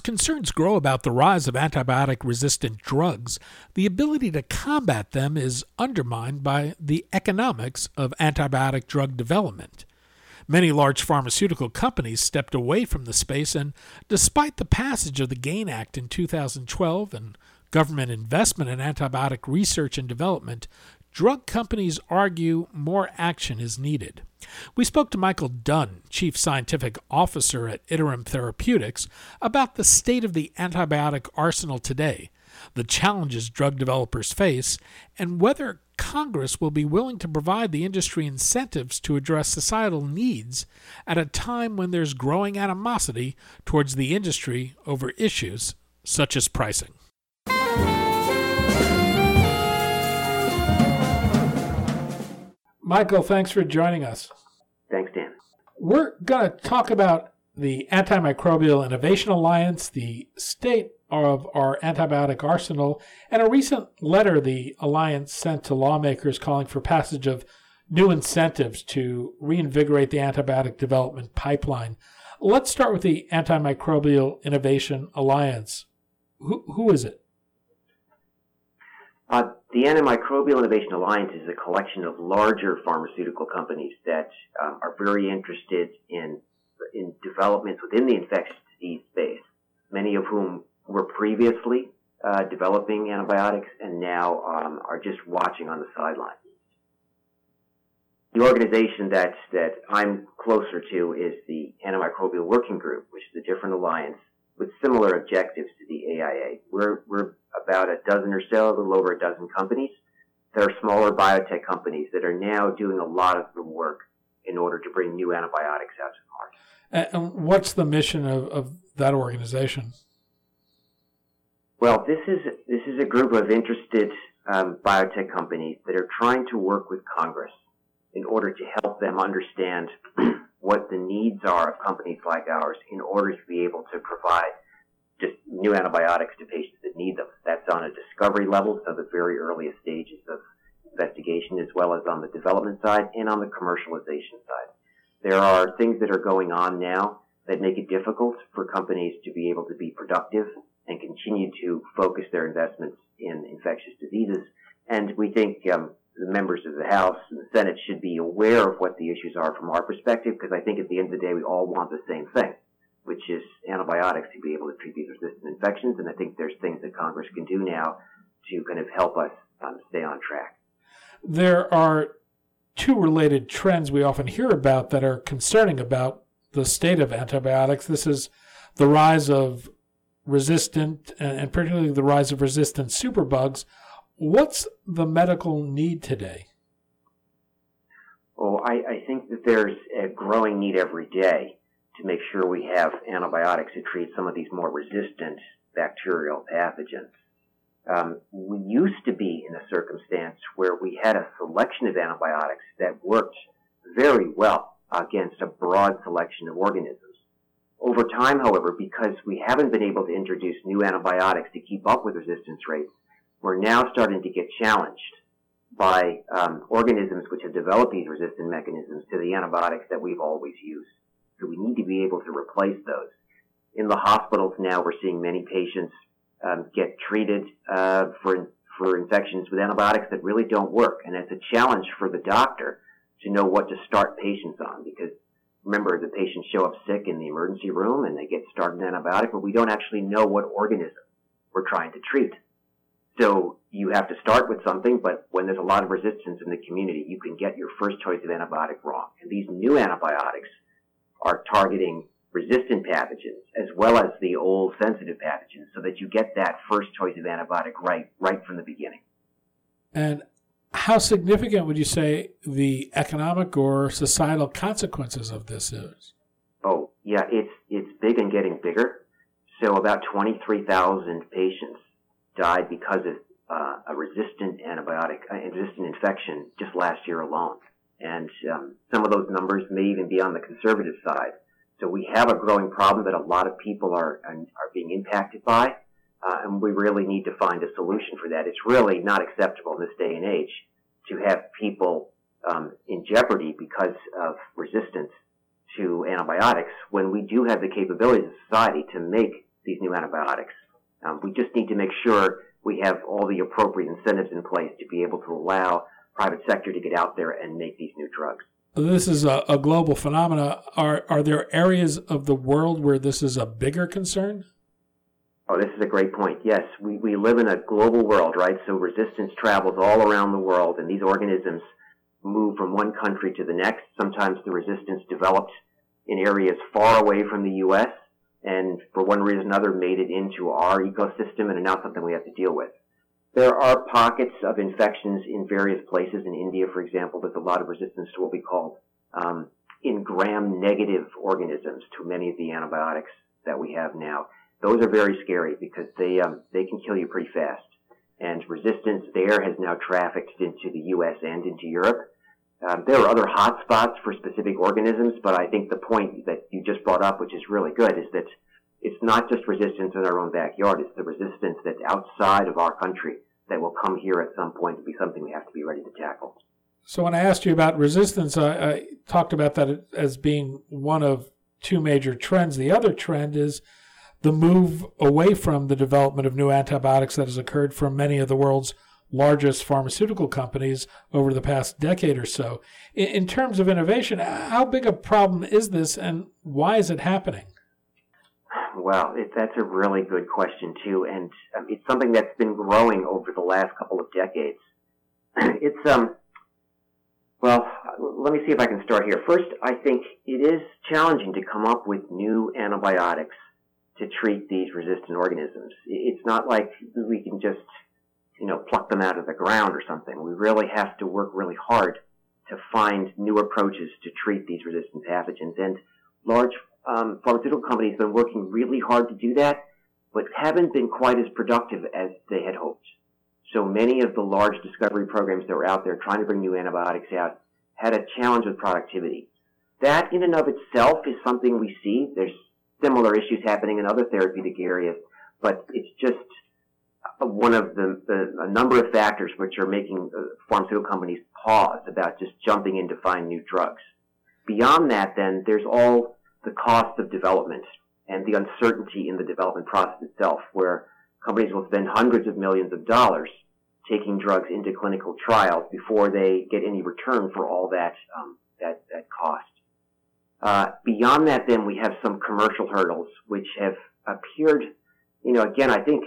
As concerns grow about the rise of antibiotic resistant drugs, the ability to combat them is undermined by the economics of antibiotic drug development. Many large pharmaceutical companies stepped away from the space, and despite the passage of the GAIN Act in 2012 and government investment in antibiotic research and development, drug companies argue more action is needed. We spoke to Michael Dunne, Chief Scientific Officer at Iterum Therapeutics, about the state of the antibiotic arsenal today, the challenges drug developers face, and whether Congress will be willing to provide the industry incentives to address societal needs at a time when there's growing animosity towards the industry over issues such as pricing. Michael, thanks for joining us. Thanks, Dan. We're going to talk about the Antimicrobial Innovation Alliance, the state of our antibiotic arsenal, and a recent letter the Alliance sent to lawmakers calling for passage of new incentives to reinvigorate the antibiotic development pipeline. Let's start with the Antimicrobial Innovation Alliance. Who, who is it? Uh, the Antimicrobial Innovation Alliance is a collection of larger pharmaceutical companies that um, are very interested in in developments within the infectious disease space. Many of whom were previously uh, developing antibiotics and now um, are just watching on the sidelines. The organization that that I'm closer to is the Antimicrobial Working Group, which is a different alliance with similar objectives to the AIA. We're we're about a dozen or so, a little over a dozen companies that are smaller biotech companies that are now doing a lot of the work in order to bring new antibiotics out to the market. And what's the mission of, of that organization? Well, this is this is a group of interested um, biotech companies that are trying to work with Congress in order to help them understand what the needs are of companies like ours in order to be able to provide just new antibiotics to patients that need them. That's on a discovery level, so the very earliest stages of investigation, as well as on the development side and on the commercialization side. There are things that are going on now that make it difficult for companies to be able to be productive and continue to focus their investments in infectious diseases. And we think um, the members of the House and the Senate should be aware of what the issues are from our perspective, because I think at the end of the day, we all want the same thing which is antibiotics to be able to treat these resistant infections. And I think there's things that Congress can do now to kind of help us um, stay on track. There are two related trends we often hear about that are concerning about the state of antibiotics. This is the rise of resistant, and particularly the rise of resistant superbugs. What's the medical need today? Well, I, I think that there's a growing need every day to make sure we have antibiotics to treat some of these more resistant bacterial pathogens. Um, we used to be in a circumstance where we had a selection of antibiotics that worked very well against a broad selection of organisms. Over time, however, because we haven't been able to introduce new antibiotics to keep up with resistance rates, we're now starting to get challenged by um, organisms which have developed these resistant mechanisms to the antibiotics that we've always used. So we need to be able to replace those. In the hospitals now, we're seeing many patients um, get treated uh, for for infections with antibiotics that really don't work, and it's a challenge for the doctor to know what to start patients on because remember the patients show up sick in the emergency room and they get started an antibiotic, but we don't actually know what organism we're trying to treat. So you have to start with something, but when there's a lot of resistance in the community, you can get your first choice of antibiotic wrong. And these new antibiotics are targeting resistant pathogens as well as the old sensitive pathogens so that you get that first choice of antibiotic right right from the beginning. And how significant would you say the economic or societal consequences of this is? Oh, yeah, it's it's big and getting bigger. So about 23,000 patients died because of uh, a resistant antibiotic, a resistant infection just last year alone. And um, some of those numbers may even be on the conservative side. So we have a growing problem that a lot of people are are being impacted by, uh, and we really need to find a solution for that. It's really not acceptable in this day and age to have people um, in jeopardy because of resistance to antibiotics when we do have the capabilities of society to make these new antibiotics. Um, we just need to make sure we have all the appropriate incentives in place to be able to allow private sector to get out there and make these new drugs. This is a, a global phenomenon. Are are there areas of the world where this is a bigger concern? Oh, this is a great point. Yes, we, we live in a global world, right? So resistance travels all around the world, and these organisms move from one country to the next. Sometimes the resistance developed in areas far away from the U.S and for one reason or another made it into our ecosystem and are now something we have to deal with. There are pockets of infections in various places. In India, for example, there's a lot of resistance to what we call um, in gram-negative organisms to many of the antibiotics that we have now. Those are very scary because they um, they can kill you pretty fast. And resistance there has now trafficked into the U.S. and into Europe. Um, there are other hotspots for specific organisms, but I think the point that you just brought up, which is really good, is that it's not just resistance in our own backyard. It's the resistance that's outside of our country that will come here at some point to be something we have to be ready to tackle. So when I asked you about resistance, I, I talked about that as being one of two major trends. The other trend is the move away from the development of new antibiotics that has occurred from many of the world's largest pharmaceutical companies over the past decade or so. In, in terms of innovation, how big a problem is this and why is it happening? Well, it, that's a really good question too, and um, it's something that's been growing over the last couple of decades. it's um, well, let me see if I can start here. First, I think it is challenging to come up with new antibiotics to treat these resistant organisms. It's not like we can just you know, pluck them out of the ground or something. We really have to work really hard to find new approaches to treat these resistant pathogens. And large um, pharmaceutical companies have been working really hard to do that, but haven't been quite as productive as they had hoped. So many of the large discovery programs that were out there trying to bring new antibiotics out had a challenge with productivity. That in and of itself is something we see. There's similar issues happening in other therapeutic areas, but it's just one of the, the, a number of factors which are making uh, pharmaceutical companies pause about just jumping in to find new drugs. Beyond that, then there's all the cost of development and the uncertainty in the development process itself, where companies will spend hundreds of millions of dollars taking drugs into clinical trials before they get any return for all that um, that that cost. Uh, beyond that, then we have some commercial hurdles which have appeared. You know, again, I think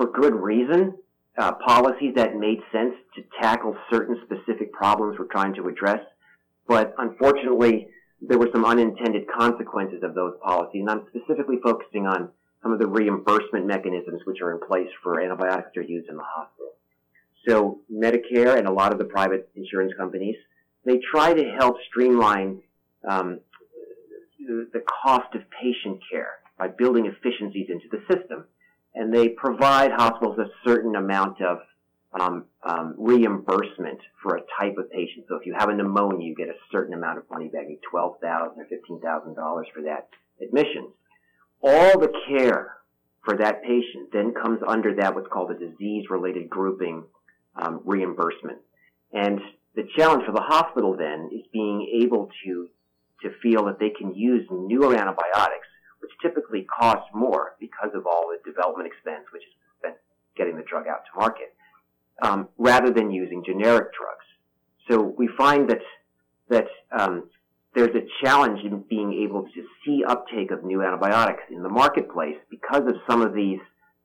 for good reason, uh, policies that made sense to tackle certain specific problems we're trying to address. But unfortunately, there were some unintended consequences of those policies. And I'm specifically focusing on some of the reimbursement mechanisms which are in place for antibiotics that are used in the hospital. So Medicare and a lot of the private insurance companies, they try to help streamline um, the cost of patient care by building efficiencies into the system and they provide hospitals a certain amount of um, um, reimbursement for a type of patient. So if you have a pneumonia, you get a certain amount of money back, twelve thousand or fifteen thousand dollars for that admission. All the care for that patient then comes under that what's called a disease-related grouping um, reimbursement. And the challenge for the hospital then is being able to to feel that they can use newer antibiotics which typically costs more because of all the development expense, which is getting the drug out to market, um, rather than using generic drugs. So we find that that um, there's a challenge in being able to see uptake of new antibiotics in the marketplace because of some of these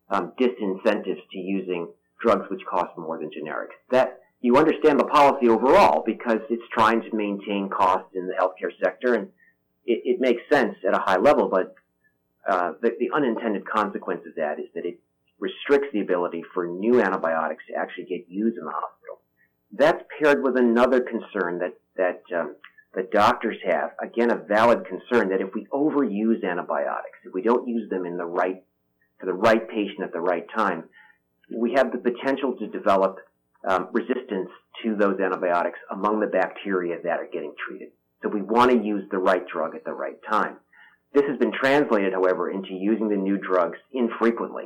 um, disincentives to using drugs which cost more than generics. That you understand the policy overall because it's trying to maintain costs in the healthcare sector, and it, it makes sense at a high level. But uh, the, the unintended consequence of that is that it restricts the ability for new antibiotics to actually get used in the hospital. That's paired with another concern that that um, the doctors have. Again, a valid concern that if we overuse antibiotics, if we don't use them in the right for the right patient at the right time, we have the potential to develop um, resistance to those antibiotics among the bacteria that are getting treated. So we want to use the right drug at the right time. This has been translated, however, into using the new drugs infrequently.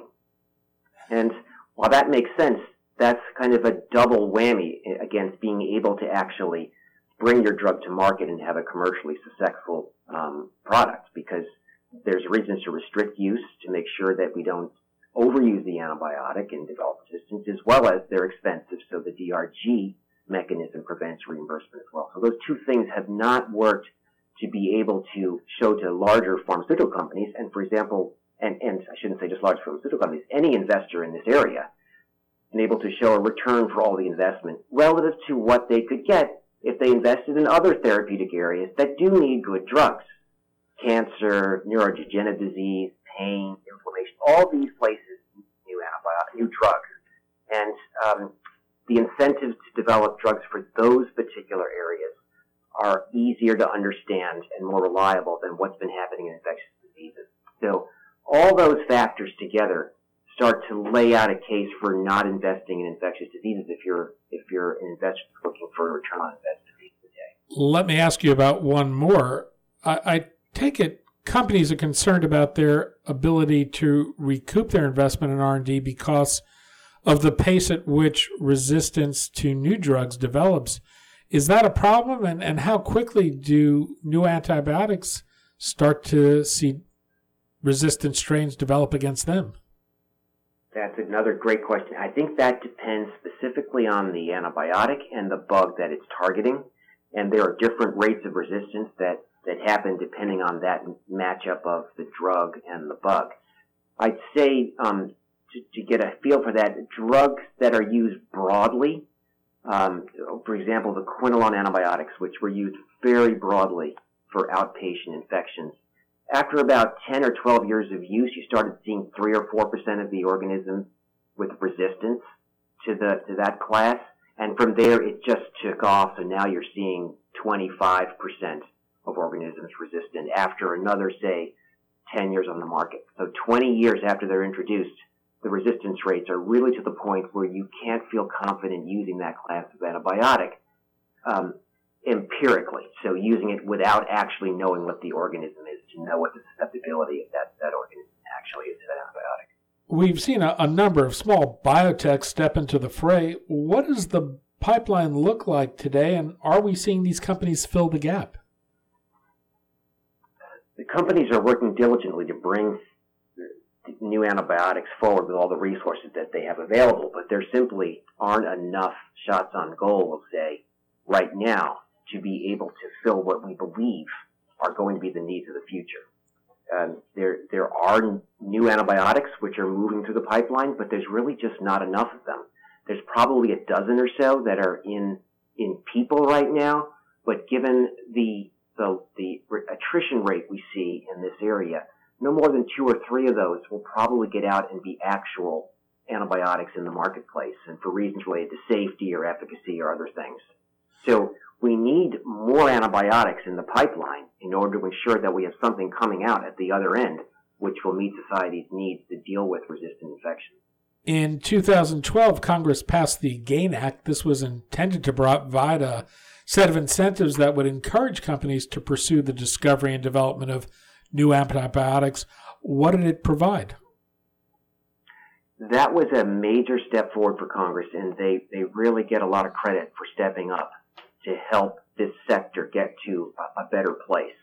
And while that makes sense, that's kind of a double whammy against being able to actually bring your drug to market and have a commercially successful um, product because there's reasons to restrict use to make sure that we don't overuse the antibiotic and develop resistance, as well as they're expensive, so the DRG mechanism prevents reimbursement as well. So those two things have not worked to be able to show to larger pharmaceutical companies, and for example, and, and I shouldn't say just large pharmaceutical companies, any investor in this area, and able to show a return for all the investment relative to what they could get if they invested in other therapeutic areas that do need good drugs. Cancer, neurodegenerative disease, pain, inflammation, all these places need new antibiotics, new drugs. And um, the incentives to develop drugs for those particular areas are easier to understand and more reliable than what's been happening in infectious diseases. So all those factors together start to lay out a case for not investing in infectious diseases if you're if you're an investor looking for a return on investment today. Let me ask you about one more. I, I take it companies are concerned about their ability to recoup their investment in R&D because of the pace at which resistance to new drugs develops. Is that a problem? And, and how quickly do new antibiotics start to see resistant strains develop against them? That's another great question. I think that depends specifically on the antibiotic and the bug that it's targeting. And there are different rates of resistance that, that happen depending on that matchup of the drug and the bug. I'd say um, to, to, get a feel for that, drugs that are used broadly, um, for example, the quinolone antibiotics, which were used very broadly for outpatient infections, after about 10 or 12 years of use, you started seeing 3 or 4% of the organisms with resistance to the, to that class. And from there, it just took off. So now you're seeing 25% of organisms resistant after another, say, 10 years on the market. So 20 years after they're introduced, the resistance rates are really to the point where you can't feel confident using that class of antibiotic. Um, empirically. So using it without actually knowing what the organism is to know what the susceptibility of that, that organism actually is to that antibiotic. We've seen a, a number of small biotechs step into the fray. What does the pipeline look like today, and are we seeing these companies fill the gap? The companies are working diligently to bring new antibiotics forward with all the resources that they have available, but there simply aren't enough shots on goal, we'll say, right now to be able to fill what we believe are going to be the needs of the future. Um, there, there are new antibiotics which are moving through the pipeline, but there's really just not enough of them. There's probably a dozen or so that are in in people right now, but given the the, the attrition rate we see in this area, no more than two or three of those will probably get out and be actual antibiotics in the marketplace, and for reasons related to safety or efficacy or other things. So we need more antibiotics in the pipeline in order to ensure that we have something coming out at the other end, which will meet society's needs to deal with resistant infections. In 2012, Congress passed the GAIN Act. This was intended to provide a set of incentives that would encourage companies to pursue the discovery and development of new antibiotics. What did it provide? That was a major step forward for Congress, and they, they really get a lot of credit for stepping up to help this sector get to a, a better place.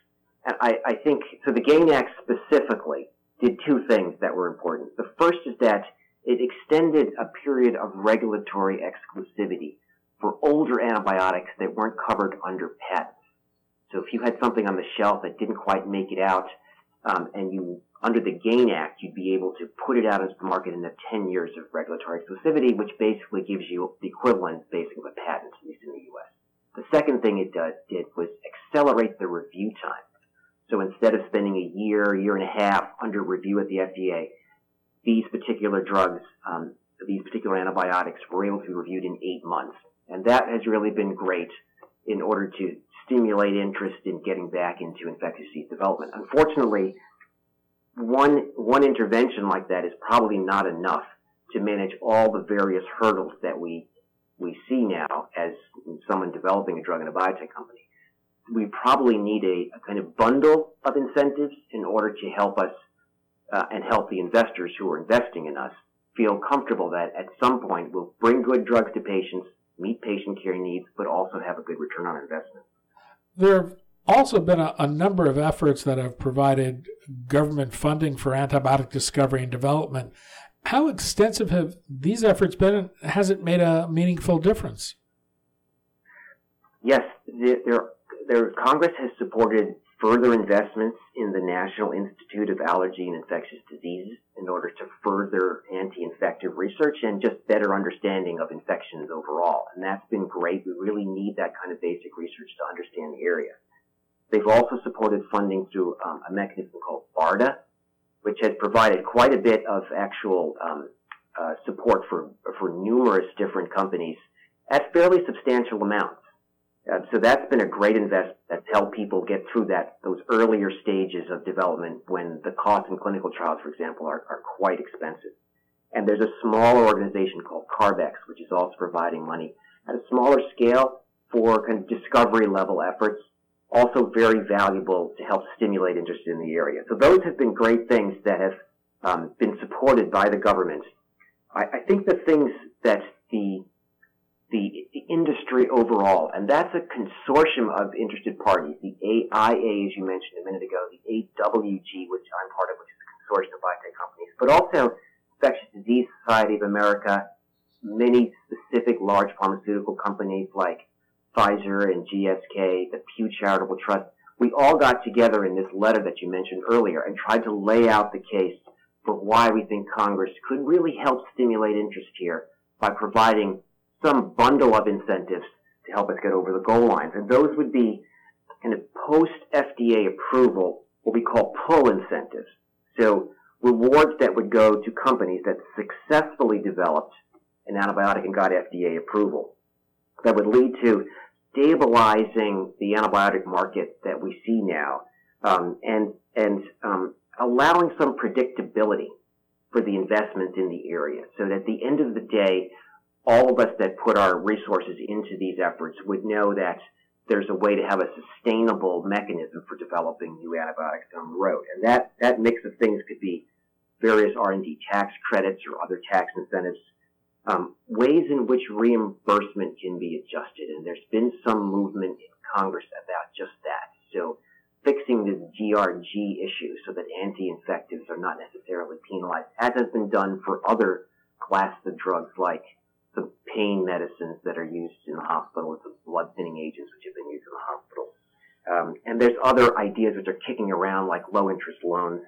And I, I think, so the GAIN Act specifically did two things that were important. The first is that it extended a period of regulatory exclusivity for older antibiotics that weren't covered under patents. So if you had something on the shelf that didn't quite make it out, um, and you under the GAIN Act, you'd be able to put it out into the market in the 10 years of regulatory exclusivity, which basically gives you the equivalent, basically, of a patent, at least in the U.S. The second thing it does, did was accelerate the review time. So instead of spending a year, year and a half under review at the FDA, these particular drugs, um, these particular antibiotics were able to be reviewed in eight months. And that has really been great in order to stimulate interest in getting back into infectious disease development. Unfortunately, one, one intervention like that is probably not enough to manage all the various hurdles that we, we see now as someone developing a drug in a biotech company. We probably need a, a kind of bundle of incentives in order to help us uh, and help the investors who are investing in us feel comfortable that at some point we'll bring good drugs to patients, meet patient care needs, but also have a good return on investment. There have also been a, a number of efforts that have provided government funding for antibiotic discovery and development. How extensive have these efforts been? Has it made a meaningful difference? Yes, there, there, Congress has supported further investments in the National Institute of Allergy and Infectious Diseases in order to further anti-infective research and just better understanding of infections overall. And that's been great. We really need that kind of basic research to understand the area. They've also supported funding through um, a mechanism called BARDA, which has provided quite a bit of actual um, uh, support for for numerous different companies at fairly substantial amounts. Uh, so that's been a great investment that's helped people get through that those earlier stages of development when the costs in clinical trials, for example, are, are quite expensive. And there's a smaller organization called CARB-X, which is also providing money at a smaller scale for kind of discovery level efforts, also very valuable to help stimulate interest in the area. So those have been great things that have um, been supported by the government. I, I think the things that the the industry overall, and that's a consortium of interested parties. The AIA, as you mentioned a minute ago, the AWG, which I'm part of, which is a consortium of biotech companies, but also Infectious Disease Society of America, many specific large pharmaceutical companies like Pfizer and GSK, the Pew Charitable Trust. We all got together in this letter that you mentioned earlier and tried to lay out the case for why we think Congress could really help stimulate interest here by providing some bundle of incentives to help us get over the goal lines. And those would be kind of post FDA approval, what we call pull incentives. So rewards that would go to companies that successfully developed an antibiotic and got FDA approval. That would lead to stabilizing the antibiotic market that we see now, um, and and um, allowing some predictability for the investment in the area, so that at the end of the day, all of us that put our resources into these efforts would know that there's a way to have a sustainable mechanism for developing new antibiotics down the road. And that, that mix of things could be various R&D tax credits or other tax incentives, um, ways in which reimbursement can be adjusted. And there's been some movement in Congress about just that. So fixing this DRG issue so that anti-infectives are not necessarily penalized, as has been done for other classes of drugs like pain medicines that are used in the hospital, the blood thinning agents which have been used in the hospital. Um, and there's other ideas which are kicking around like low interest loans.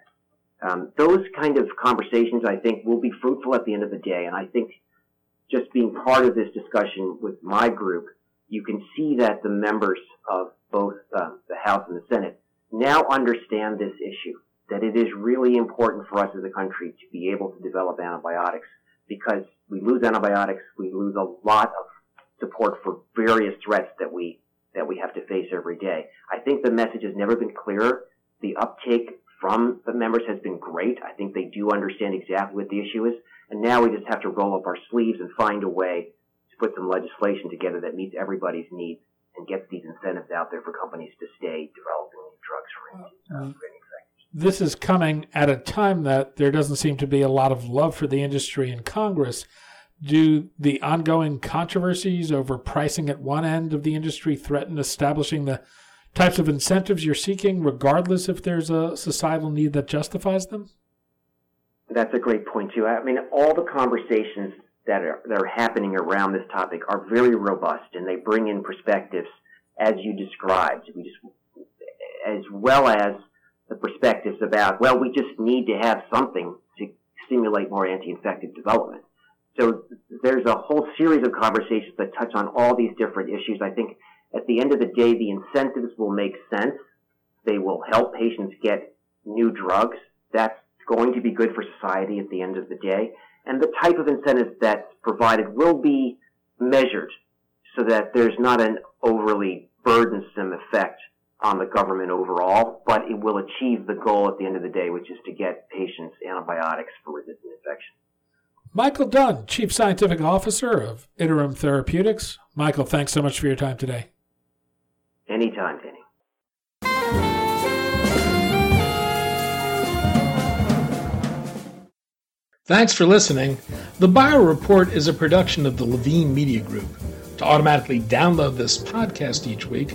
Um, those kind of conversations, I think, will be fruitful at the end of the day. And I think just being part of this discussion with my group, you can see that the members of both uh, the House and the Senate now understand this issue, that it is really important for us as a country to be able to develop antibiotics because we lose antibiotics, we lose a lot of support for various threats that we that we have to face every day. I think the message has never been clearer. The uptake from the members has been great. I think they do understand exactly what the issue is. And now we just have to roll up our sleeves and find a way to put some legislation together that meets everybody's needs and gets these incentives out there for companies to stay developing new drugs for, uh, for this is coming at a time that there doesn't seem to be a lot of love for the industry in Congress. Do the ongoing controversies over pricing at one end of the industry threaten establishing the types of incentives you're seeking, regardless if there's a societal need that justifies them? That's a great point, too. I mean, all the conversations that are, that are happening around this topic are very robust and they bring in perspectives as you described. We just as well as the perspectives about, well, we just need to have something to stimulate more anti-infective development. So there's a whole series of conversations that touch on all these different issues. I think at the end of the day, the incentives will make sense. They will help patients get new drugs. That's going to be good for society at the end of the day. And the type of incentives that's provided will be measured so that there's not an overly burdensome effect on the government overall, but it will achieve the goal at the end of the day, which is to get patients antibiotics for resistant infection. Michael Dunne, Chief Scientific Officer of Iterum Therapeutics. Michael, thanks so much for your time today. Anytime, Danny. Thanks for listening. The Bio Report is a production of the Levine Media Group. To automatically download this podcast each week,